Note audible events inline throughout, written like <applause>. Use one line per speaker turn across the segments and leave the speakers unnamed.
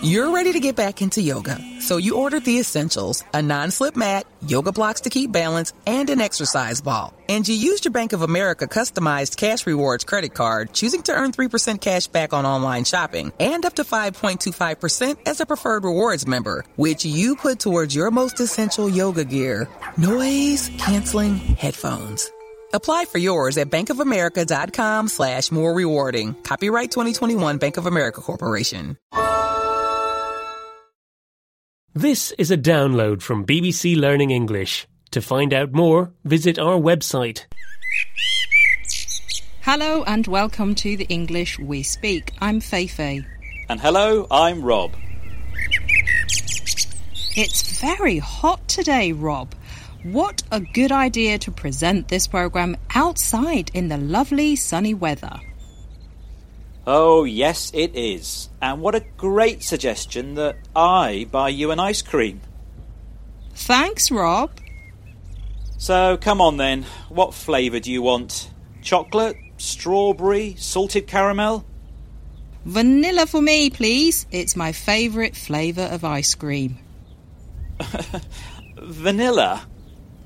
You're ready to get back into yoga, so you ordered the essentials a non slip mat, yoga blocks to keep balance, and an exercise ball. And you used your Bank of America customized cash rewards credit card, choosing to earn 3% cash back on online shopping and up to 5.25% as a preferred rewards member, which you put towards your most essential yoga gear noise canceling headphones. Apply for yours at bankofamerica.com slash more rewarding. Copyright 2021 Bank of America Corporation.
This is a download from BBC Learning English. To find out more, visit our website.
Hello and welcome to the English We Speak. I'm Feifei.
And hello, I'm Rob.
It's very hot today, Rob. What a good idea to present this program outside in the lovely sunny weather.
Oh, yes, it is. And what a great suggestion that I buy you an ice cream.
Thanks, Rob.
So, come on then. What flavour do you want? Chocolate? Strawberry? Salted caramel?
Vanilla for me, please. It's my favourite flavour of ice cream. <laughs>
Vanilla?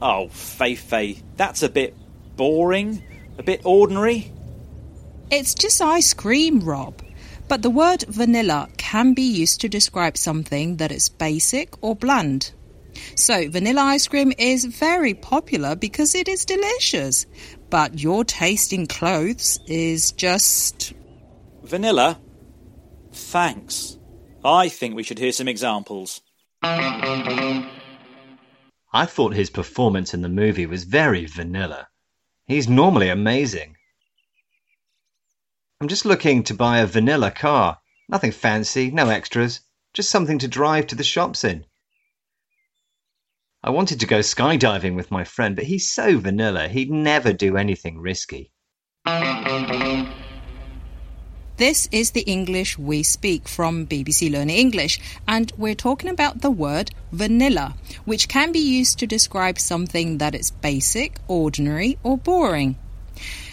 Oh, Feifei, that's a bit boring, a bit ordinary.
It's just ice cream, Rob. But the word vanilla can be used to describe something that is basic or bland. So, vanilla ice cream is very popular because it is delicious. But your taste in clothes is just.
Vanilla? Thanks. I think we should hear some examples.
I thought his performance in the movie was very vanilla. He's normally amazing. I'm just looking to buy a vanilla car. Nothing fancy, no extras, just something to drive to the shops in. I wanted to go skydiving with my friend, but he's so vanilla, he'd never do anything risky.
This is the English we speak from BBC Learning English, and we're talking about the word vanilla, which can be used to describe something that is basic, ordinary, or boring.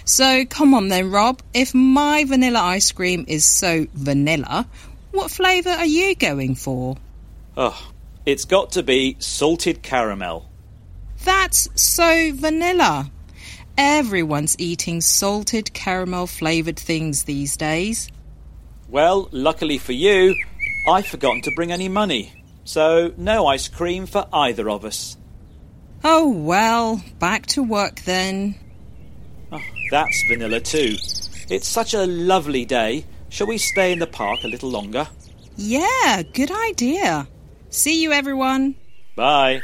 So come on then, Rob. If my vanilla ice cream is so vanilla, what flavour are you going for?
Oh, it's got to be salted caramel.
That's so vanilla. Everyone's eating salted caramel flavoured things these days.
Well, luckily for you, I've forgotten to bring any money. So, no ice cream for either of us.
Oh well, back to work then.
That's vanilla too. It's such a lovely day. Shall we stay in the park a little longer?
Yeah, good idea. See you, everyone.
Bye.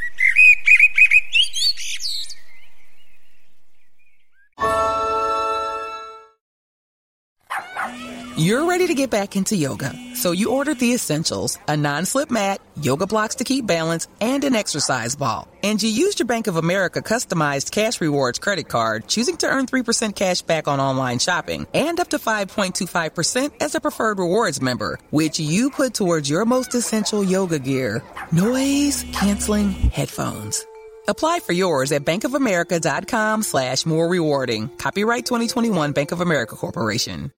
You're ready to get back into yoga, so you ordered the essentials a non slip mat, yoga blocks to keep balance, and an exercise ball. And you used your Bank of America customized cash rewards credit card, choosing to earn 3% cash back on online shopping and up to 5.25% as a preferred rewards member, which you put towards your most essential yoga gear noise canceling headphones. Apply for yours at bankofamerica.com slash more rewarding. Copyright 2021 Bank of America Corporation.